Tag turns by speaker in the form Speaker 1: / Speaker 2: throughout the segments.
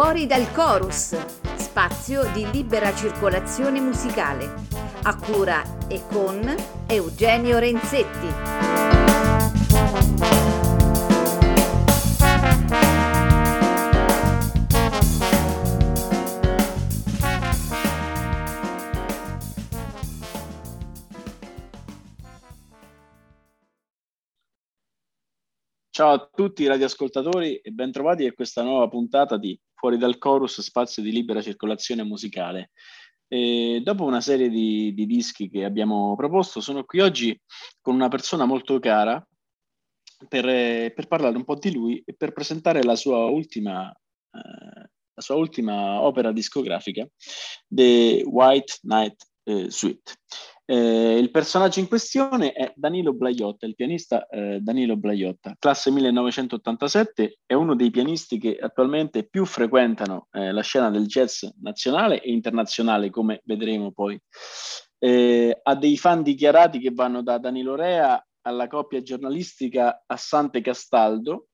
Speaker 1: Fuori dal Chorus, spazio di libera circolazione musicale, a cura e con Eugenio Renzetti.
Speaker 2: Ciao a tutti i radioascoltatori e bentrovati a questa nuova puntata di Fuori dal Chorus, spazio di libera circolazione musicale. E dopo una serie di, di, dischi che abbiamo proposto, sono qui oggi con una persona molto cara per, per parlare un po' di lui e per presentare la sua ultima, eh, la sua ultima opera discografica, The White Night eh, Suite. Eh, il personaggio in questione è Danilo Blaiotta, il pianista eh, Danilo Blaiotta, classe 1987, è uno dei pianisti che attualmente più frequentano eh, la scena del jazz nazionale e internazionale, come vedremo poi. Eh, ha dei fan dichiarati che vanno da Danilo Rea alla coppia giornalistica Assante Castaldo,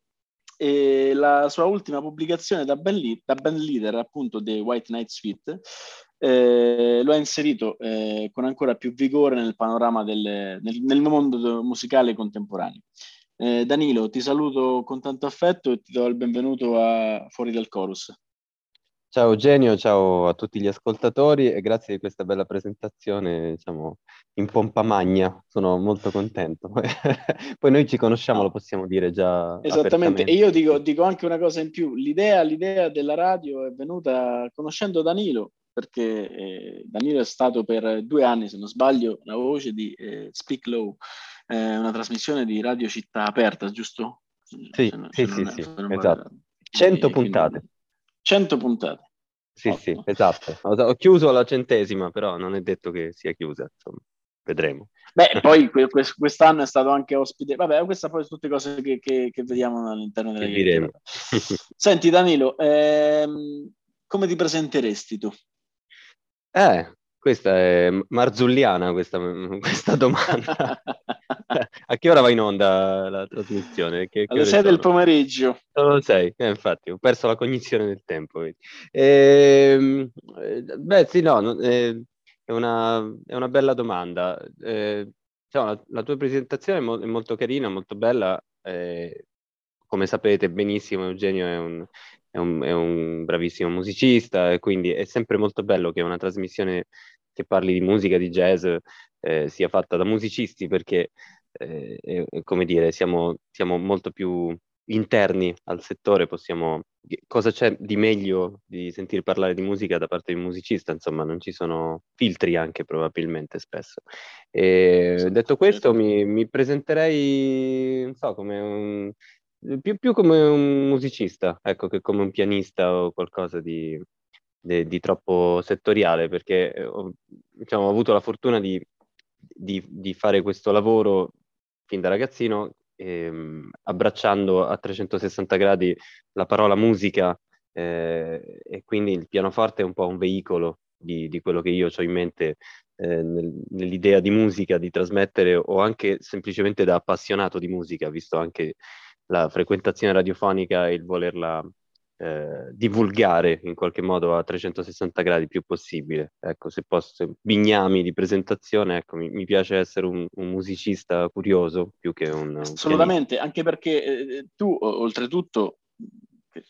Speaker 2: e la sua ultima pubblicazione da band, lead, da band leader, appunto, The White Night Suite, eh, lo ha inserito eh, con ancora più vigore nel panorama del, nel, nel mondo musicale contemporaneo. Eh, Danilo, ti saluto con tanto affetto e ti do il benvenuto a Fuori dal Chorus.
Speaker 3: Ciao Eugenio, ciao a tutti gli ascoltatori e grazie di questa bella presentazione, diciamo, in pompa magna, sono molto contento. Poi noi ci conosciamo, lo possiamo dire già.
Speaker 2: Esattamente, e io dico, dico, anche una cosa in più, l'idea, l'idea della radio è venuta conoscendo Danilo, perché eh, Danilo è stato per due anni, se non sbaglio, la voce di eh, Speak Low, eh, una trasmissione di Radio Città Aperta, giusto?
Speaker 3: Sì, se non, sì, se sì, sì, esatto. 100 puntate.
Speaker 2: 100 puntate.
Speaker 3: Sì, Ottimo. sì, esatto. Ho chiuso la centesima, però non è detto che sia chiusa, insomma. Vedremo.
Speaker 2: Beh, poi quest'anno è stato anche ospite. Vabbè, queste poi sono tutte cose che, che, che vediamo all'interno delle. Senti, Danilo, ehm, come ti presenteresti tu?
Speaker 3: Eh, questa è marzulliana questa, questa domanda. a che ora va in onda la trasmissione? Che,
Speaker 2: Alle 6 del pomeriggio.
Speaker 3: Sono 6, eh, infatti, ho perso la cognizione del tempo. Eh, beh, sì, no, eh, è, una, è, una, bella domanda. Diciamo, la, la, tua presentazione è, mo- è, molto carina, molto bella. Eh, come sapete benissimo, Eugenio è un, è un, è un bravissimo musicista e quindi è sempre molto bello che una trasmissione che parli di musica, di jazz, eh, sia fatta da musicisti perché, eh, come dire, siamo, siamo, molto più interni al settore, possiamo... Cosa c'è di meglio di sentire parlare di musica da parte di un musicista? Insomma, non ci sono filtri anche probabilmente spesso. E, detto questo, mi, mi presenterei, non so, come un... Più, più, come un musicista, ecco, che come un pianista o qualcosa di, de, di troppo settoriale, perché eh, ho, diciamo, ho avuto la fortuna di, di, di, fare questo lavoro fin da ragazzino, ehm, abbracciando a 360 gradi la parola musica eh, e quindi il pianoforte è un po' un veicolo di, di quello che io ho in mente eh, nel, nell'idea di musica, di trasmettere o anche semplicemente da appassionato di musica, visto anche la frequentazione radiofonica e il volerla eh, divulgare in qualche modo a 360 gradi più possibile. Ecco, se posso, bignami di presentazione, ecco, mi, mi piace essere un, un, musicista curioso più che un...
Speaker 2: Assolutamente, un anche perché eh, tu oltretutto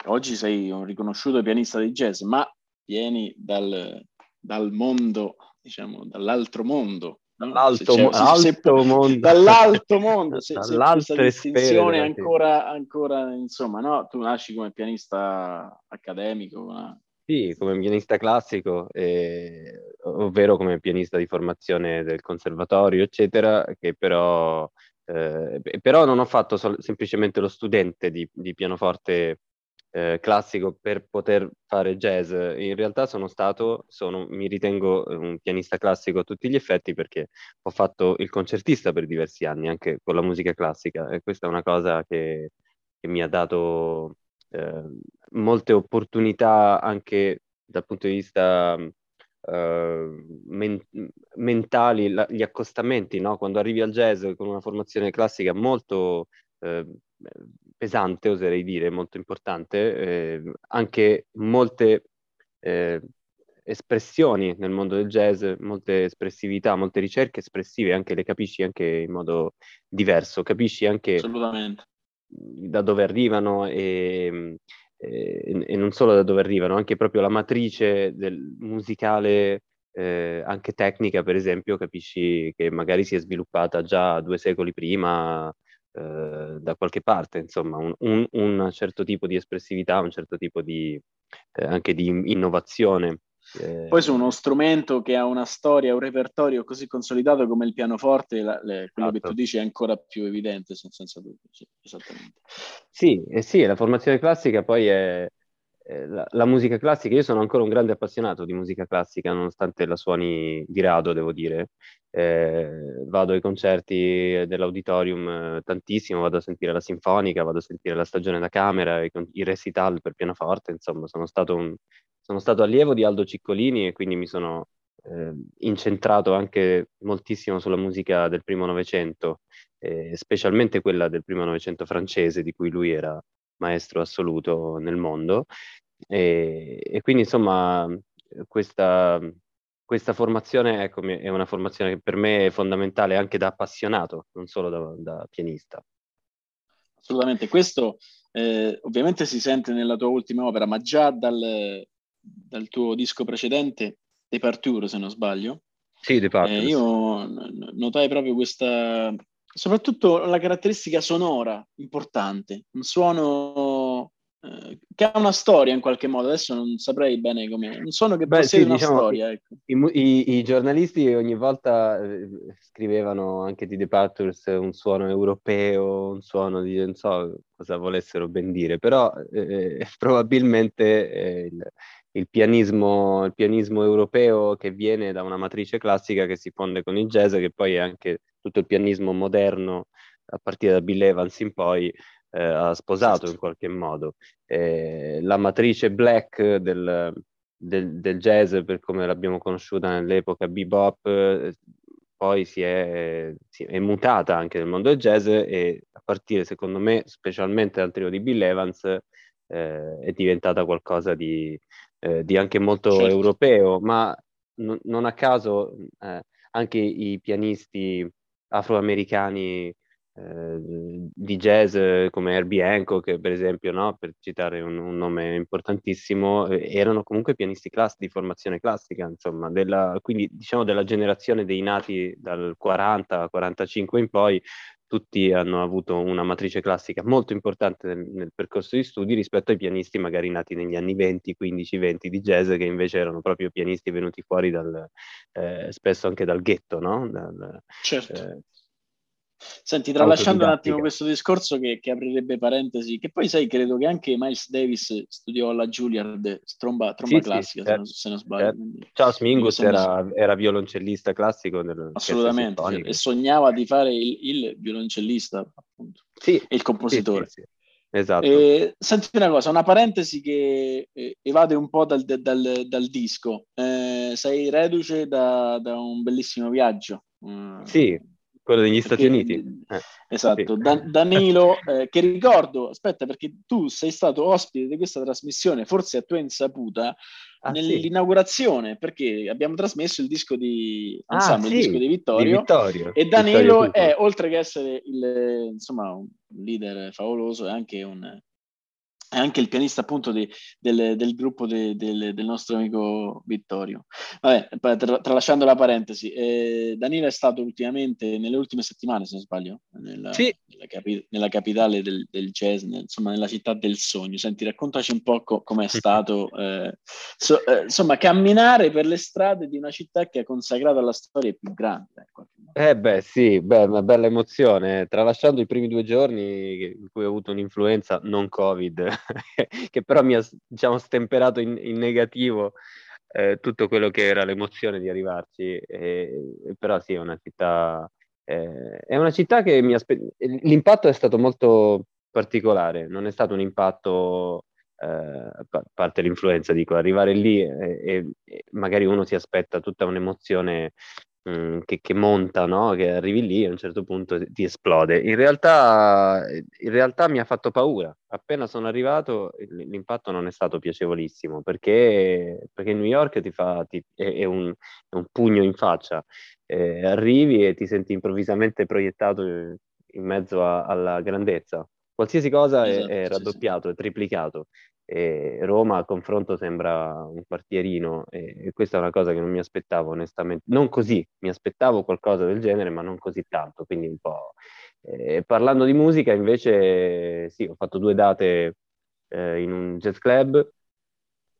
Speaker 2: oggi sei un riconosciuto pianista di jazz, ma vieni dal, dal mondo, diciamo, dall'altro mondo,
Speaker 3: Dall'alto, mo- alto mondo.
Speaker 2: dall'alto mondo, se, se questa distinzione ancora, ancora, insomma, no? Tu nasci come pianista accademico, ma...
Speaker 3: Sì, come pianista classico, eh, ovvero come pianista di formazione del conservatorio, eccetera, che però, eh, però non ho fatto sol- semplicemente lo studente di, di pianoforte eh, classico per poter fare jazz. In realtà sono stato, sono, mi ritengo un pianista classico a tutti gli effetti perché ho fatto il concertista per diversi anni anche con la musica classica e questa è una cosa che, che mi ha dato eh, molte opportunità anche dal punto di vista Uh, men- mentali, la- gli accostamenti, no? quando arrivi al jazz con una formazione classica molto uh, pesante, oserei dire, molto importante, eh, anche molte eh, espressioni nel mondo del jazz, molte espressività, molte ricerche espressive, anche le capisci anche in modo diverso, capisci anche da dove arrivano e, e, e, non solo da dove arrivano, anche proprio la matrice del musicale, eh, anche tecnica per esempio, capisci che magari si è sviluppata già due secoli prima eh, da qualche parte, insomma, un, un, un, certo tipo di espressività, un certo tipo di, eh, anche di innovazione.
Speaker 2: Eh, Poi su uno strumento che ha una storia, un repertorio così consolidato come il pianoforte, la, le, quello esatto. che tu esatto. dici è ancora più evidente, senza dubbio. Sì, esattamente.
Speaker 3: Sì, eh sì, la formazione classica poi è, la, la, musica classica, io sono ancora un grande appassionato di musica classica, nonostante la suoni di rado, devo dire. Eh, vado ai concerti dell'auditorium eh, tantissimo, vado a sentire la sinfonica, vado a sentire la stagione da camera, i, i recital per pianoforte, insomma, sono stato, un, sono stato allievo di Aldo Ciccolini e quindi mi sono eh, incentrato anche moltissimo sulla musica del primo Novecento, eh, specialmente quella del primo Novecento francese, di cui lui era maestro assoluto nel mondo. E, e quindi insomma questa, questa formazione ecco, è una formazione che per me è fondamentale anche da appassionato, non solo da, da pianista.
Speaker 2: Assolutamente, questo eh, ovviamente si sente nella tua ultima opera, ma già dal, dal tuo disco precedente, Departure se non sbaglio.
Speaker 3: Sì, Departure.
Speaker 2: Eh, io notai proprio questa, soprattutto la caratteristica sonora importante, un suono che ha una storia in qualche modo, adesso non saprei bene come, un suono che Beh, possiede sì, una diciamo, storia. Ecco.
Speaker 3: I, i, I, giornalisti ogni volta eh, scrivevano anche di The Patters un suono europeo, un suono di non so cosa volessero ben dire, però eh, eh probabilmente eh, il, il pianismo, il pianismo europeo che viene da una matrice classica che si fonde con il jazz, che poi è anche tutto il pianismo moderno, a partire da Bill Evans in poi, eh, ha sposato in qualche modo. Eh, la matrice black del, del, del, jazz, per come l'abbiamo conosciuta nell'epoca bebop, poi si è, si è, mutata anche nel mondo del jazz e a partire, secondo me, specialmente dal trio di Bill Evans, eh, è diventata qualcosa di, eh, di anche molto certo. europeo, ma n- non a caso eh, anche i pianisti afroamericani eh, di jazz come Herbie Hancock, per esempio, no? per citare un, un nome importantissimo, eh, erano comunque pianisti class- di formazione classica, insomma, della, quindi diciamo della generazione dei nati dal 40-45 in poi, tutti hanno avuto una matrice classica molto importante nel, nel, percorso di studi rispetto ai pianisti magari nati negli anni 20, 15, 20 di jazz, che invece erano proprio pianisti venuti fuori dal, eh, spesso anche dal ghetto, no? Dal,
Speaker 2: certo. Eh, Senti, tralasciando un attimo questo discorso che, che, aprirebbe parentesi, che poi sai, credo che anche Miles Davis studiò alla Juilliard, tromba, tromba sì, classica, sì, se, non, se, non, sbaglio.
Speaker 3: Certo. Charles Mingus era, era, violoncellista classico. Nel
Speaker 2: Assolutamente, e sognava di fare il, il violoncellista, appunto,
Speaker 3: sì,
Speaker 2: e il compositore.
Speaker 3: Esatto.
Speaker 2: Eh, senti una cosa, una parentesi che eh, evade un po' dal, dal, dal disco. Eh, sei reduce da, da, un bellissimo viaggio.
Speaker 3: Sì, quello degli Stati perché, Uniti.
Speaker 2: Eh, esatto, sì. da, Danilo, eh, che ricordo, aspetta, perché tu sei stato ospite di questa trasmissione, forse a tua insaputa, ah, nell'inaugurazione, sì. perché abbiamo trasmesso il disco di ah, sì. il disco di Vittorio,
Speaker 3: di Vittorio.
Speaker 2: e Danilo Vittorio è, oltre che essere il, insomma, un leader favoloso, è anche un è anche il pianista appunto di, del, del, gruppo de, del, del, nostro amico Vittorio. Vabbè, tra, tralasciando la parentesi, eh, Danilo è stato ultimamente, nelle ultime settimane se non sbaglio, nella,
Speaker 3: sì.
Speaker 2: nella, capi, nella capitale del, del jazz, nel, insomma nella città del sogno. Senti, raccontaci un po' co- com'è stato, eh, so, eh, insomma, camminare per le strade di una città che è consacrata alla storia più grande.
Speaker 3: Eh beh sì, beh, una bella emozione, tralasciando i primi due giorni in cui ho avuto un'influenza non Covid, che però mi ha diciamo, stemperato in, in negativo eh, tutto quello che era l'emozione di arrivarci. E, però sì, è una città, eh, è una città che mi aspettava. L'impatto è stato molto particolare, non è stato un impatto. Eh, a parte l'influenza, dico, arrivare lì e, e, magari uno si aspetta tutta un'emozione che, che, monta, no? che arrivi lì e a un certo punto ti esplode. In realtà, in realtà mi ha fatto paura. Appena sono arrivato l'impatto non è stato piacevolissimo perché, perché New York ti fa, ti, è, è, un, è, un, pugno in faccia. Eh, arrivi e ti senti improvvisamente proiettato in mezzo a, alla grandezza. Qualsiasi cosa esatto, è, è raddoppiato, sì, sì. è triplicato. E Roma a confronto sembra un quartierino e, questa è una cosa che non mi aspettavo onestamente, non così, mi aspettavo qualcosa del genere ma non così tanto, quindi un po'... Eh, parlando di musica invece sì, ho fatto due date eh, in un jazz club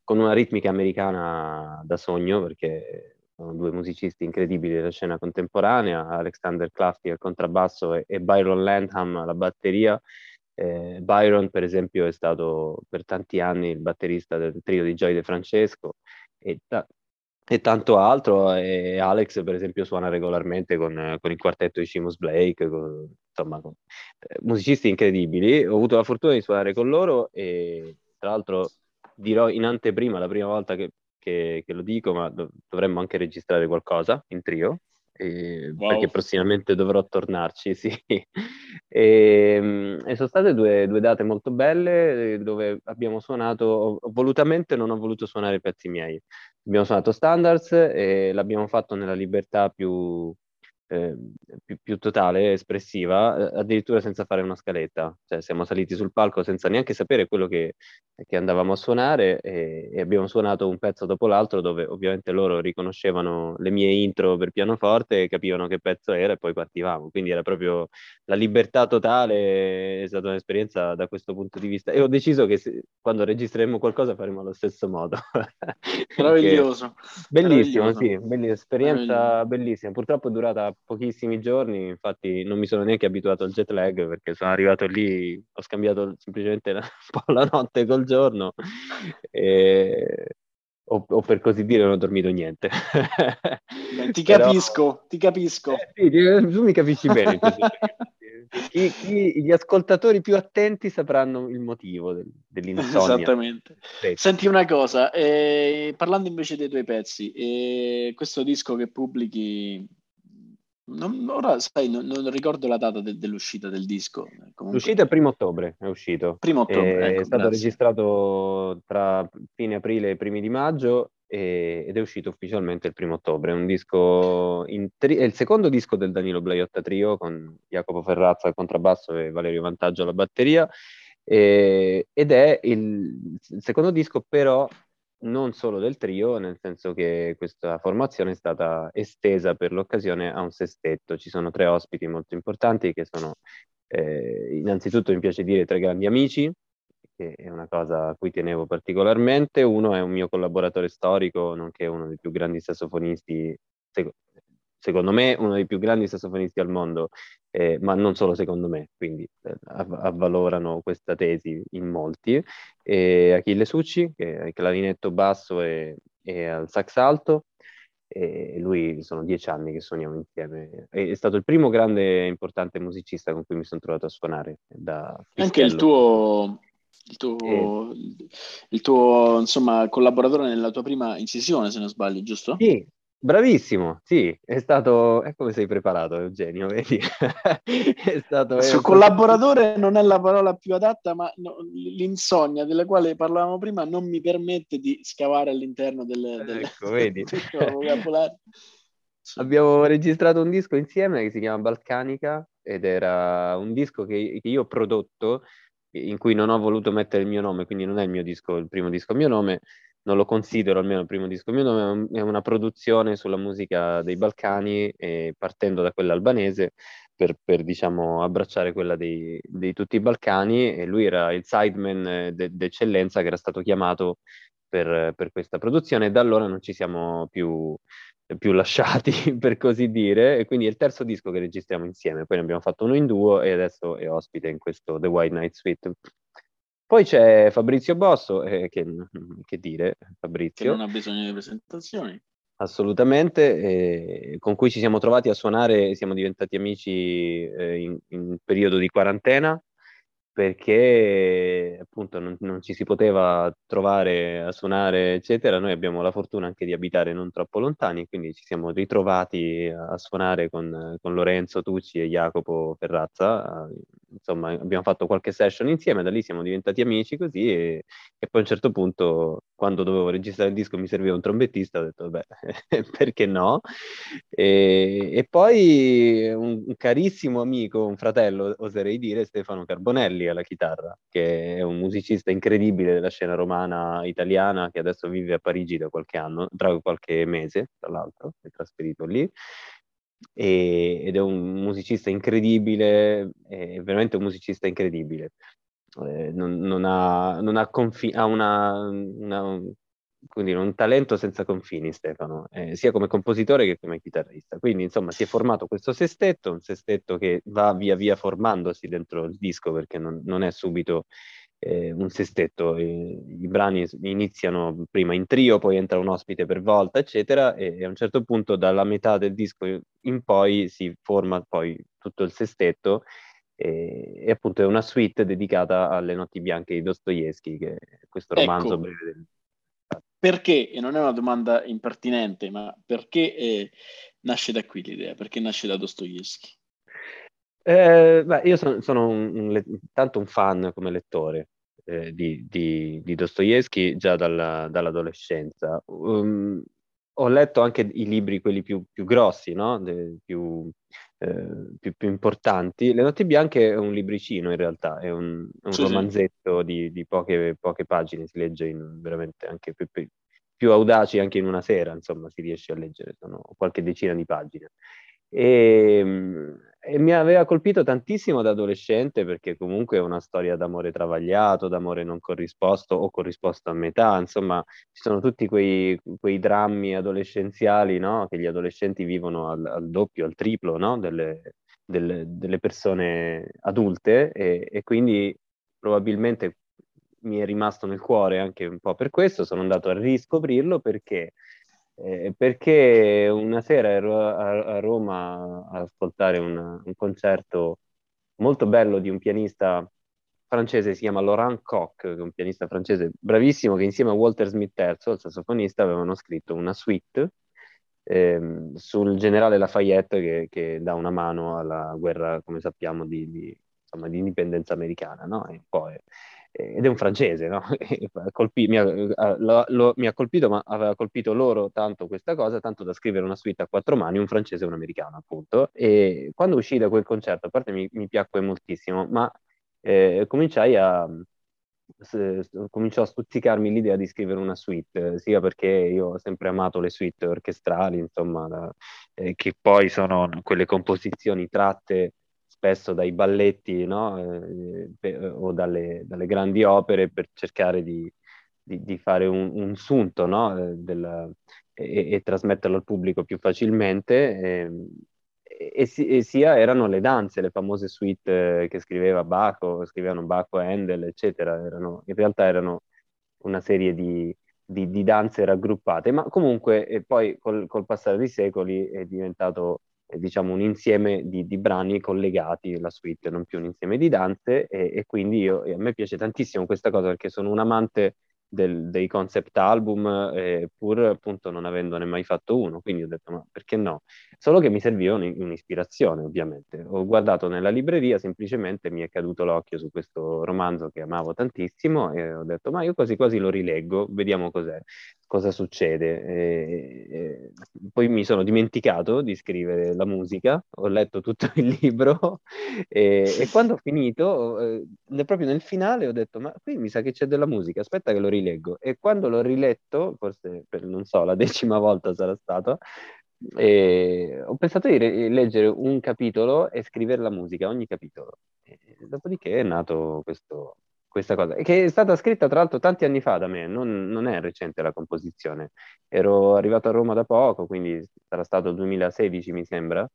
Speaker 3: con una ritmica americana da sogno perché sono due musicisti incredibili della scena contemporanea, Alexander Clafty al contrabbasso e, e Byron Landham alla batteria eh, Byron, per esempio, è stato per tanti anni il batterista del trio di Joy De Francesco e, ta- e tanto altro. E Alex, per esempio, suona regolarmente con, con il quartetto di Seamus Blake, con, insomma, con, eh, musicisti incredibili. Ho avuto la fortuna di suonare con loro e tra l'altro dirò in anteprima, la prima volta che, che, che lo dico, ma dov- dovremmo anche registrare qualcosa in trio eh, wow. perché prossimamente dovrò tornarci, sì. e, ehm, e, sono state due, due, date molto belle eh, dove abbiamo suonato, volutamente non ho voluto suonare i pezzi miei, abbiamo suonato standards e l'abbiamo fatto nella libertà più, eh, più, più, totale, espressiva, eh, addirittura senza fare una scaletta. Cioè, siamo saliti sul palco senza neanche sapere quello che, che andavamo a suonare e, e, abbiamo suonato un pezzo dopo l'altro dove ovviamente loro riconoscevano le mie intro per pianoforte capivano che pezzo era e poi partivamo. Quindi era proprio la libertà totale, è stata un'esperienza da questo punto di vista. E ho deciso che se, quando registreremo qualcosa faremo allo stesso modo.
Speaker 2: Meraviglioso.
Speaker 3: Bellissimo, Meraviglioso. sì, bellissima, esperienza bellissima. Purtroppo è durata pochissimi giorni, infatti non mi sono neanche abituato al jet lag perché sono arrivato lì, ho scambiato semplicemente un po' la notte col giorno e... o, o, per così dire non ho dormito niente.
Speaker 2: Beh, ti Però... capisco, ti capisco.
Speaker 3: Eh, sì, tu mi capisci bene. Chi, chi, gli ascoltatori più attenti sapranno il motivo del, dell'insonnia.
Speaker 2: Esattamente. Sì. Senti una cosa, eh, parlando invece dei tuoi pezzi, eh, questo disco che pubblichi non, ora sai, non, non, ricordo la data de- dell'uscita del disco.
Speaker 3: Comunque... L'uscita è primo ottobre, è uscito.
Speaker 2: Primo ottobre,
Speaker 3: è, ecco, è stato grazie. registrato tra fine aprile e primi di maggio e, ed è uscito ufficialmente il primo ottobre. È un disco tri- è il secondo disco del Danilo Blaiotta Trio con Jacopo Ferrazza al contrabbasso e Valerio Vantaggio alla batteria. E, ed è il, il secondo disco, però non solo del trio, nel senso che questa formazione è stata estesa per l'occasione a un sestetto. Ci sono tre ospiti molto importanti che sono, eh, innanzitutto mi piace dire, tre grandi amici, che è una cosa a cui tenevo particolarmente. Uno è un mio collaboratore storico, nonché uno dei più grandi sassofonisti, secondo me uno dei più grandi sassofonisti al mondo, eh, ma non solo secondo me, quindi eh, avvalorano questa tesi in molti. E Achille Succi, che è il clarinetto basso e, e al sax alto, e lui sono dieci anni che suoniamo insieme. È stato il primo grande e importante musicista con cui mi sono trovato a suonare.
Speaker 2: Anche il tuo, il tuo, eh. il tuo insomma, collaboratore nella tua prima incisione, se non sbaglio, giusto?
Speaker 3: Sì, Bravissimo, sì, è stato... È come sei preparato, Eugenio, vedi?
Speaker 2: è stato... Su collaboratore non è la parola più adatta, ma no, l'insonnia della quale parlavamo prima non mi permette di scavare all'interno del, del,
Speaker 3: ecco, vedi. Abbiamo registrato un disco insieme che si chiama Balcanica ed era un disco che, che io ho prodotto in cui non ho voluto mettere il mio nome, quindi non è il mio disco, il primo disco a mio nome, non lo considero almeno il primo disco mio nome, è una produzione sulla musica dei Balcani, partendo da quella albanese per, per diciamo, abbracciare quella dei, tutti i Balcani e lui era il sideman eh, de, d'eccellenza che era stato chiamato per, per, questa produzione e da allora non ci siamo più, più lasciati per così dire e quindi è il terzo disco che registriamo insieme, poi ne abbiamo fatto uno in duo e adesso è ospite in questo The White Night Suite. Poi c'è Fabrizio Bosso, eh, che, che, dire, Fabrizio.
Speaker 2: Che non ha bisogno di presentazioni.
Speaker 3: Assolutamente, eh, con cui ci siamo trovati a suonare, siamo diventati amici eh, in, in, periodo di quarantena perché appunto non, non, ci si poteva trovare a suonare, eccetera. Noi abbiamo la fortuna anche di abitare non troppo lontani, quindi ci siamo ritrovati a suonare con, con Lorenzo Tucci e Jacopo Ferrazza. Insomma, abbiamo fatto qualche session insieme, da lì siamo diventati amici così e, e poi a un certo punto, quando dovevo registrare il disco, mi serviva un trombettista, ho detto, beh, perché no? E, e poi un, un carissimo amico, un fratello, oserei dire, Stefano Carbonelli, alla chitarra, che è un musicista incredibile della scena romana italiana che adesso vive a Parigi da qualche anno, tra qualche mese, tra l'altro, è trasferito lì. E, ed è un musicista incredibile, è veramente un musicista incredibile. Eh, non, non, ha, non ha, confi- ha una, una, quindi un talento senza confini Stefano, eh, sia come compositore che come chitarrista. Quindi insomma si è formato questo sestetto, un sestetto che va via via formandosi dentro il disco perché non, non è subito eh, un sestetto, eh, i brani iniziano prima in trio, poi entra un ospite per volta, eccetera, e, e a un certo punto dalla metà del disco in poi si forma poi tutto il sestetto e, e, appunto è una suite dedicata alle notti bianche di Dostoevsky, che è questo romanzo
Speaker 2: ecco. breve del, perché, e non è una domanda impertinente, ma perché eh, nasce da qui l'idea? Perché nasce da Dostoevsky?
Speaker 3: Eh, beh, io sono, sono un, un, tanto un fan come lettore eh, di, di, di Dostoevsky già dalla, dall'adolescenza. Um, ho letto anche i libri, quelli più, più grossi, no? De, più, eh, più, più, importanti. Le Notti Bianche è un libricino in realtà, è un, un sì, romanzetto sì. Di, di, poche, poche pagine, si legge in veramente anche più, più, audaci anche in una sera, insomma, si riesce a leggere, sono qualche decina di pagine. E, ehm, e, mi aveva colpito tantissimo da adolescente perché comunque è una storia d'amore travagliato, d'amore non corrisposto o corrisposto a metà, insomma ci sono tutti quei, quei drammi adolescenziali no? che gli adolescenti vivono al, al doppio, al triplo no? delle, delle, delle, persone adulte e, e quindi probabilmente mi è rimasto nel cuore anche un po' per questo, sono andato a riscoprirlo perché eh, perché una sera ero a, a Roma a ascoltare un, un, concerto molto bello di un pianista francese, si chiama Laurent Koch, che è un pianista francese bravissimo, che insieme a Walter Smith III, il sassofonista, avevano scritto una suite ehm, sul generale Lafayette che, che, dà una mano alla guerra, come sappiamo, di, di, insomma, di indipendenza americana, no? E poi ed è un francese, no? Colpì, mi, ha, lo, lo, mi, ha, colpito, ma aveva colpito loro tanto questa cosa, tanto da scrivere una suite a quattro mani, un francese e un americano, appunto. E quando uscì da quel concerto, a parte mi, mi piacque moltissimo, ma eh, cominciai a, cominciò a stuzzicarmi l'idea di scrivere una suite, sia perché io ho sempre amato le suite orchestrali, insomma, eh, che poi sono quelle composizioni tratte spesso dai balletti no? eh, per, o dalle, dalle, grandi opere per cercare di, di, di fare un, un sunto no? Eh, Del, e, e, trasmetterlo al pubblico più facilmente. Ehm, e, e, sia erano le danze, le famose suite che scriveva Baco, scrivevano Baco, Handel, eccetera. Erano, in realtà erano una serie di, di, di danze raggruppate, ma comunque poi col, col passare dei secoli è diventato diciamo un insieme di, di, brani collegati, la suite, non più un insieme di danze e, e quindi io, a me piace tantissimo questa cosa perché sono un amante del, dei concept album, eh, pur appunto non avendone mai fatto uno, quindi ho detto ma perché no? Solo che mi serviva un, un'ispirazione ovviamente. Ho guardato nella libreria, semplicemente mi è caduto l'occhio su questo romanzo che amavo tantissimo e ho detto ma io quasi quasi lo rileggo, vediamo cos'è cosa succede. E, e, poi mi sono dimenticato di scrivere la musica, ho letto tutto il libro e, e quando ho finito, eh, proprio nel finale, ho detto: Ma qui mi sa che c'è della musica, aspetta che lo rileggo. E quando l'ho riletto, forse per non so, la decima volta sarà stato. ho pensato di re- leggere un capitolo e scrivere la musica, ogni capitolo. dopodiché è nato questo, questa cosa, che è stata scritta tra l'altro tanti anni fa da me, non, non, è recente la composizione. Ero arrivato a Roma da poco, quindi sarà stato il 2016 mi sembra,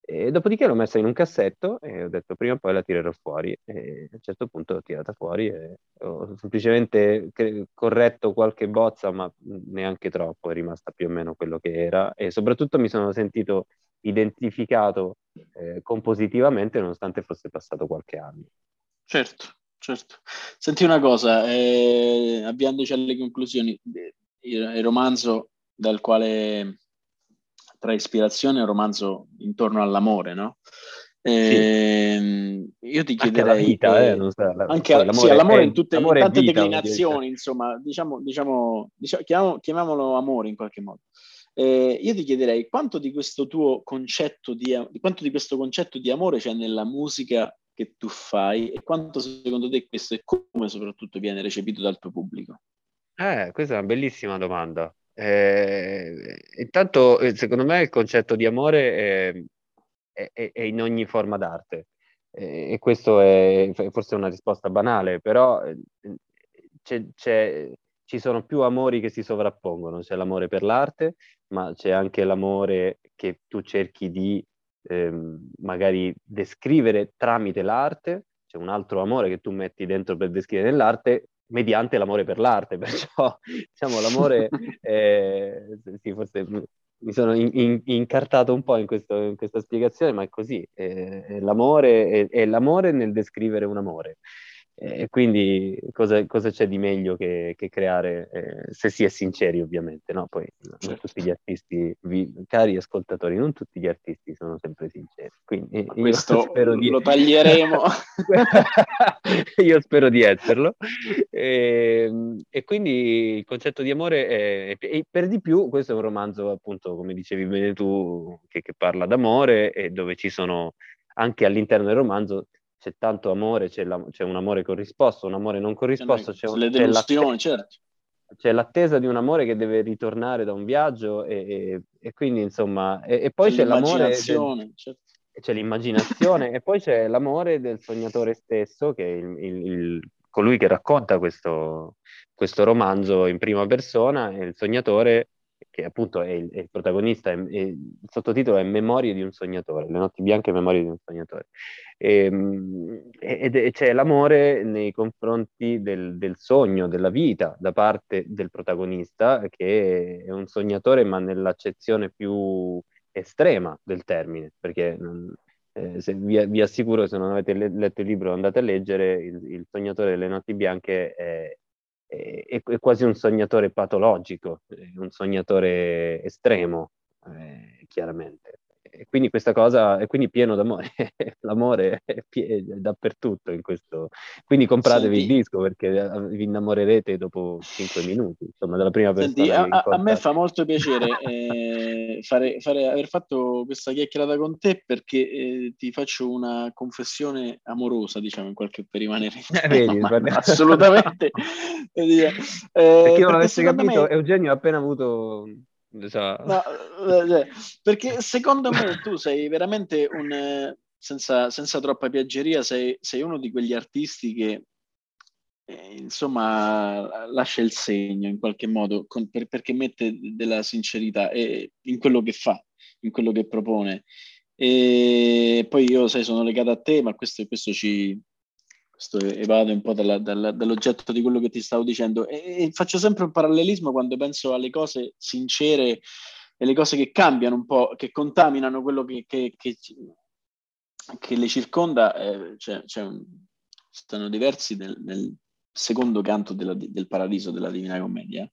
Speaker 3: e dopodiché l'ho messa in un cassetto e ho detto prima o poi la tirerò fuori e a un certo punto l'ho tirata fuori e ho semplicemente corretto qualche bozza, ma neanche troppo, è rimasta più o meno quello che era e soprattutto mi sono sentito identificato eh, compositivamente nonostante fosse passato qualche anno.
Speaker 2: Certo, certo. Senti una cosa, eh, avviandoci alle conclusioni, il, il, romanzo dal quale trae ispirazione è un romanzo intorno all'amore, no? Eh, io ti chiederei anche
Speaker 3: vita, eh, non so, la,
Speaker 2: anche l'amore, sì, l'amore in tutte le tante vita, declinazioni, insomma, diciamo, diciamo, diciamo chiamiamolo amore in qualche modo. Eh, io ti chiederei quanto di questo tuo concetto di, quanto di questo concetto di amore c'è nella musica che tu fai e quanto secondo te questo e come soprattutto viene recepito dal tuo pubblico?
Speaker 3: Eh, questa è una bellissima domanda. Eh, intanto, eh, secondo me, il concetto di amore è, è, è in ogni forma d'arte. E questo è forse una risposta banale, però eh, c'è, c'è, ci sono più amori che si sovrappongono. C'è l'amore per l'arte, ma c'è anche l'amore che tu cerchi di ehm, magari descrivere tramite l'arte. C'è un altro amore che tu metti dentro per descrivere l'arte mediante l'amore per l'arte. Perciò, diciamo, l'amore, eh, sì, forse mi sono in, in, incartato un po' in, questo, in, questa spiegazione, ma è così. È, è l'amore, è, è, l'amore nel descrivere un amore. E quindi cosa, cosa c'è di meglio che, che creare, eh, se si è sinceri ovviamente, no? Poi certo. non tutti gli artisti, vi, cari ascoltatori, non tutti gli artisti sono sempre sinceri. Quindi
Speaker 2: questo spero di... lo taglieremo.
Speaker 3: io spero di esserlo. E, ehm, e, quindi il concetto di amore è, e per di più questo è un romanzo appunto, come dicevi bene tu, che, che parla d'amore e dove ci sono anche all'interno del romanzo c'è tanto amore, c'è, la, c'è, un amore corrisposto, un amore non corrisposto, c'è, un, c'è, l'attesa, certo. c'è, l'attesa, di un amore che deve ritornare da un viaggio e, e, e quindi insomma, e, e poi c'è, l'amore, del, certo. c'è l'immaginazione e poi c'è l'amore del sognatore stesso che è il, il, il, colui che racconta questo, questo romanzo in prima persona e il sognatore che appunto è il, è il protagonista, è, è, il sottotitolo è Memorie di un sognatore, Le notti bianche Memorie di un sognatore. Ehm, e, ed, c'è l'amore nei confronti del, del, sogno, della vita da parte del protagonista, che è un sognatore ma nell'accezione più estrema del termine, perché eh, vi, vi, assicuro, se non avete le, letto il libro andate a leggere, il, il sognatore delle notti bianche è, è, è, quasi un sognatore patologico, un sognatore estremo, eh, chiaramente e quindi questa cosa è quindi pieno d'amore, l'amore è, pie- dappertutto in questo. Quindi compratevi Senti, il disco perché eh, vi innamorerete dopo cinque minuti, insomma, della prima persona.
Speaker 2: Senti, a, a, me fa molto piacere eh, fare, fare, aver fatto questa chiacchierata con te perché eh, ti faccio una confessione amorosa, diciamo, in qualche per rimanere
Speaker 3: eh, vedi,
Speaker 2: ma, assolutamente.
Speaker 3: eh, perché non avesse capito, me... Eugenio ha appena avuto
Speaker 2: Eh, eh, perché secondo me tu sei veramente un, eh, senza, senza troppa piaggeria, sei, sei, uno di quegli artisti che eh, insomma lascia il segno in qualche modo con, per, perché mette della sincerità in quello che fa, in quello che propone. E poi io, sai, sono legato a te, ma questo, questo ci, questo evade un po' dalla, dalla, dall'oggetto di quello che ti stavo dicendo. E, e, faccio sempre un parallelismo quando penso alle cose sincere e le cose che cambiano un po', che contaminano quello che, che, che, che le circonda, eh, cioè, cioè, stanno diversi nel, nel, secondo canto della, del paradiso della Divina Commedia.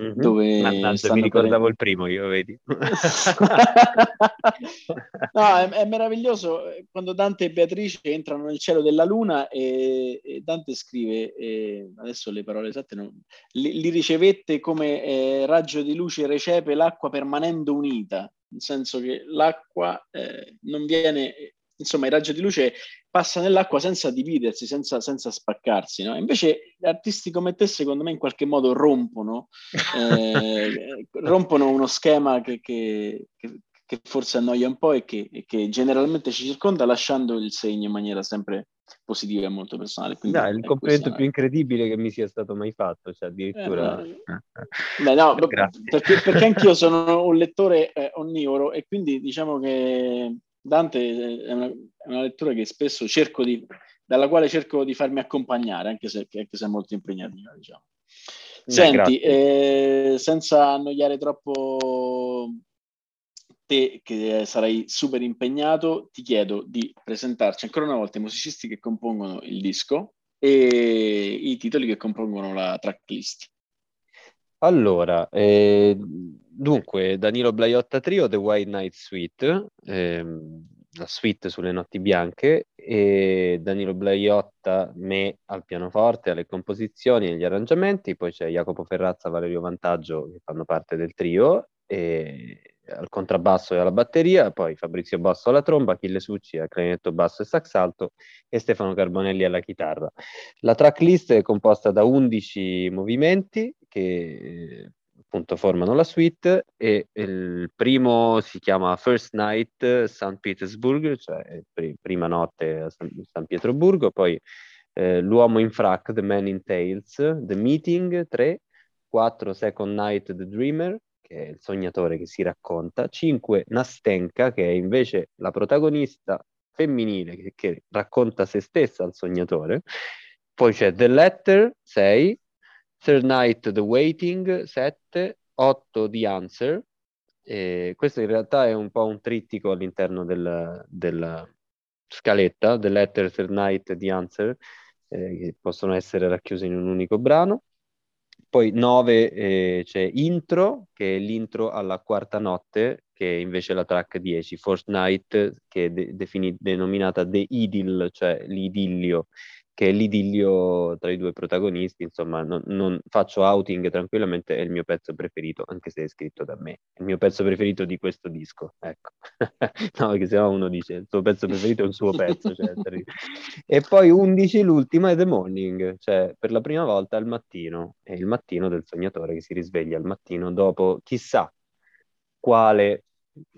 Speaker 3: Mm-hmm. Dove Mannaggia, mi ricordavo per... il primo, io vedi.
Speaker 2: no, è, è, meraviglioso quando Dante e Beatrice entrano nel cielo della luna e, e Dante scrive, e adesso le parole esatte, non, li, li, ricevette come eh, raggio di luce recepe l'acqua permanendo unita, nel senso che l'acqua eh, non viene insomma il raggio di luce passa nell'acqua senza dividersi, senza, senza spaccarsi. No? Invece artisti come te, secondo me, in qualche modo rompono, eh, rompono uno schema che, che, che, che, forse annoia un po' e che, e che, generalmente ci circonda, lasciando il segno in maniera sempre positiva e molto personale.
Speaker 3: Quindi no, è il complimento più incredibile che mi sia stato mai fatto, cioè addirittura... Eh,
Speaker 2: beh, no, perché, perché anch'io sono un lettore eh, onnivoro e quindi diciamo che Dante è una, è una, lettura che spesso cerco di, dalla quale cerco di farmi accompagnare, anche se, anche se è molto impegnativa, diciamo. Senti, eh, senza annoiare troppo te, che sarai super impegnato, ti chiedo di presentarci ancora una volta i musicisti che compongono il disco e i titoli che compongono la tracklist.
Speaker 3: Allora, eh, dunque, Danilo Blaiotta Trio, The White Night Suite, ehm, la suite sulle notti bianche, e Danilo Blaiotta, me al pianoforte, alle composizioni e agli arrangiamenti, poi c'è Jacopo Ferrazza, Valerio Vantaggio che fanno parte del trio, e al contrabbasso e alla batteria, poi Fabrizio Basso alla tromba, Achille Succi al clarinetto basso e sax alto e Stefano Carbonelli alla chitarra. La tracklist è composta da 11 movimenti che appunto formano la suite e il primo si chiama First Night St. Petersburg, cioè pr- prima notte a San, San Pietroburgo, poi eh, L'uomo in frac, The Man in Tales, The Meeting 3, 4 Second Night The Dreamer, che è il sognatore che si racconta, 5 Nastenka, che è invece la protagonista femminile che, che racconta se stessa al sognatore, poi c'è The Letter 6, Third Night The Waiting 7, 8 The Answer, e questo in realtà è un po' un trittico all'interno del, della scaletta, The Letter, Third Night, The Answer, eh, che possono essere racchiusi in un unico brano. Poi 9 eh, c'è Intro, che è l'intro alla quarta notte, che è invece la track 10, Fourth Night, che è de- defini- denominata The Idyll, cioè l'idillio, che è l'idillio tra i due protagonisti, insomma, non, non, faccio outing tranquillamente, è il mio pezzo preferito, anche se è scritto da me, è il mio pezzo preferito di questo disco, ecco. no, perché se no uno dice, il suo pezzo preferito è un suo pezzo, cioè, E poi 11, l'ultima è The Morning, cioè per la prima volta al mattino, è il mattino del sognatore che si risveglia al mattino dopo chissà quale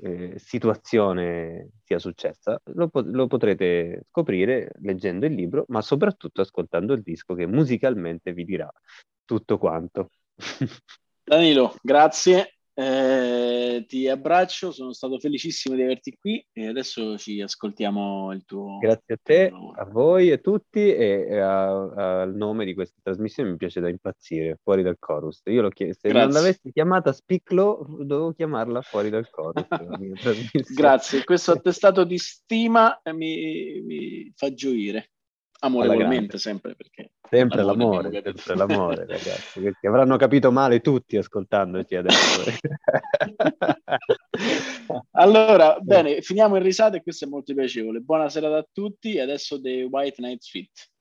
Speaker 3: eh, situazione sia successa, lo, lo, potrete scoprire leggendo il libro, ma soprattutto ascoltando il disco che musicalmente vi dirà tutto quanto.
Speaker 2: Danilo, grazie. Eh, ti abbraccio, sono stato felicissimo di averti qui e adesso ci ascoltiamo il tuo.
Speaker 3: Grazie a te, a voi e tutti e, al nome di questa trasmissione mi piace da impazzire, fuori dal chorus. Io l'ho chiesto, se non l'avessi chiamata Spiclo, dovevo chiamarla fuori dal chorus.
Speaker 2: Grazie, questo attestato di stima mi, mi fa gioire amorevolmente sempre perché
Speaker 3: sempre l'amore, sempre l'amore ragazzi perché avranno capito male tutti ascoltandoci adesso.
Speaker 2: Allora bene finiamo in risate e questo è molto piacevole. Buonasera a tutti adesso The White Night Suite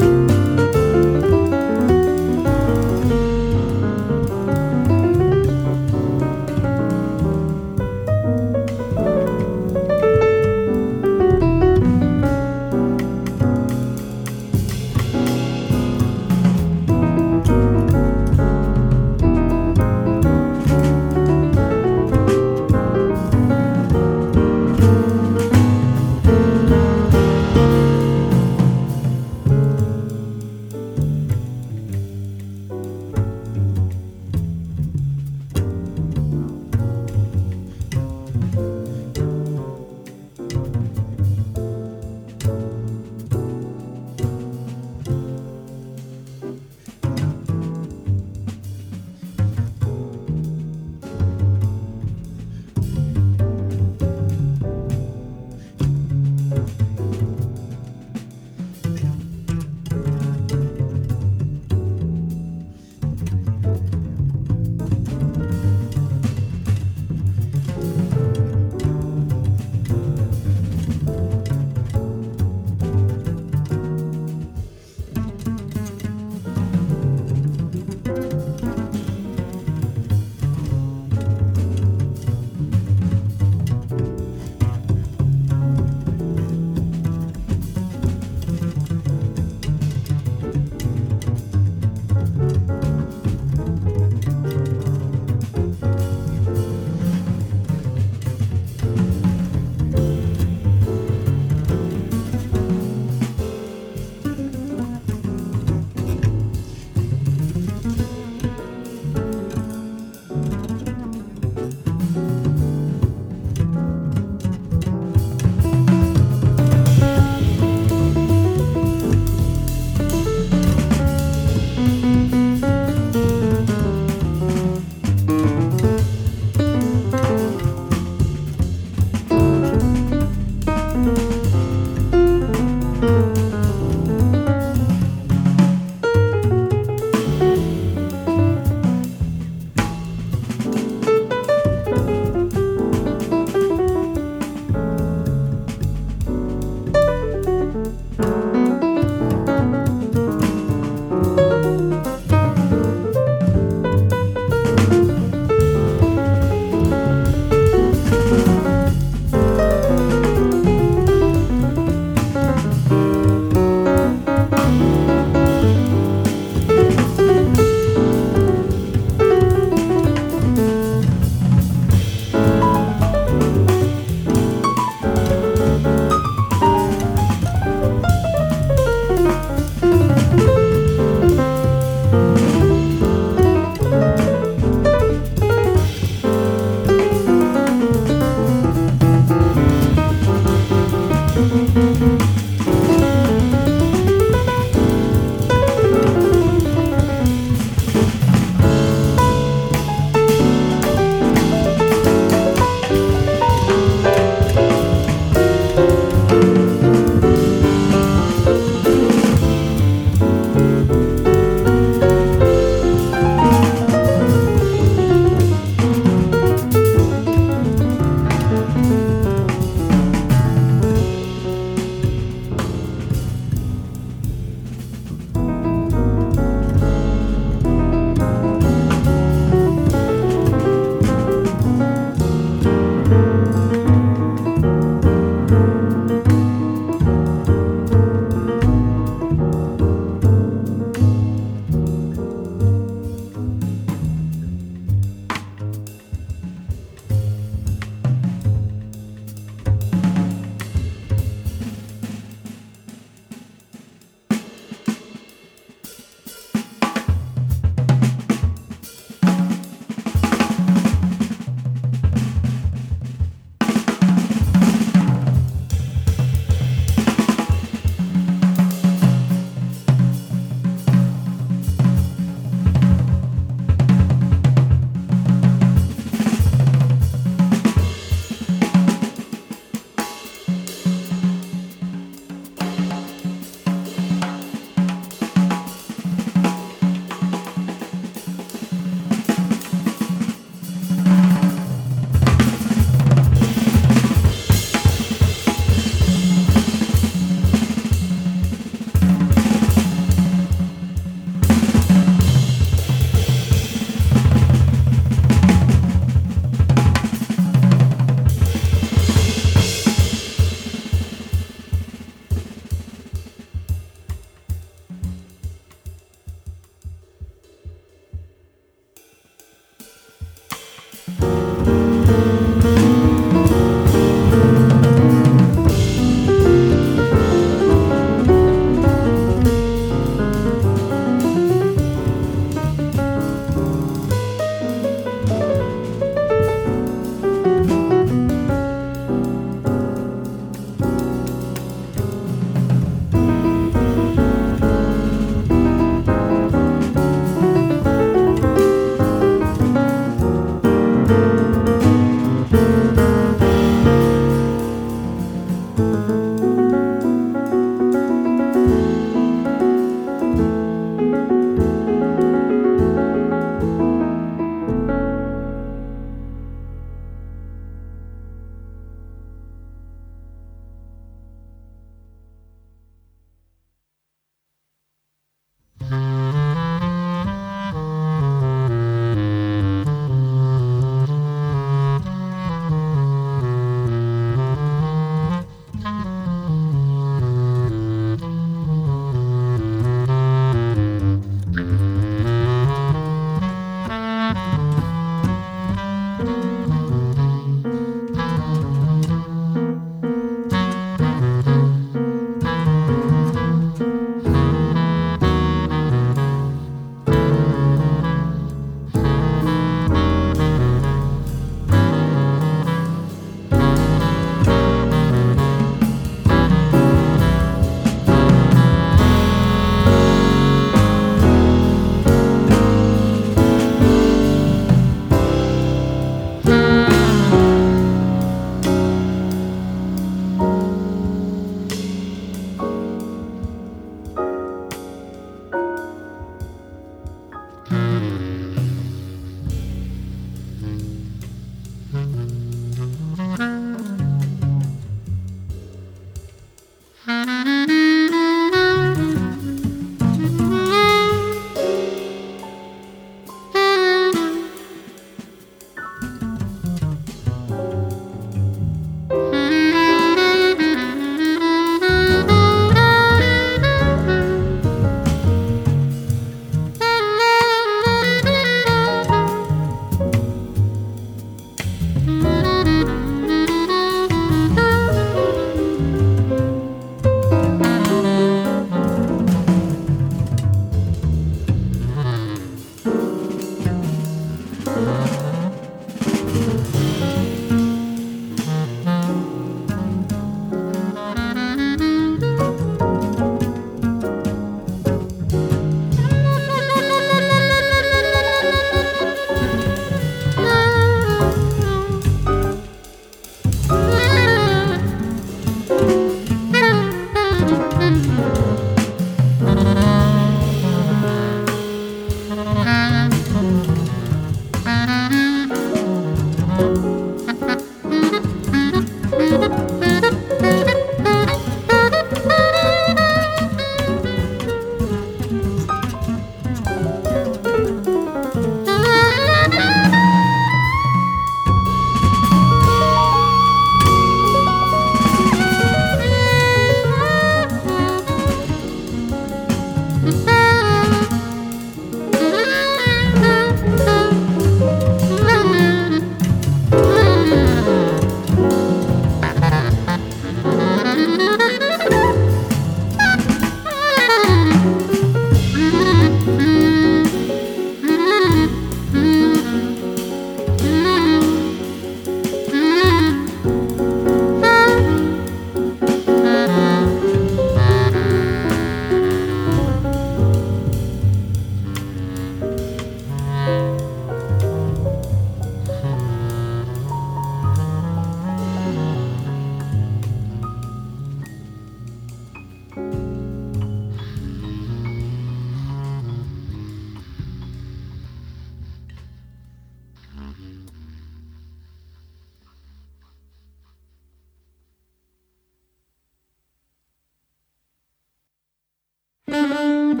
Speaker 2: Música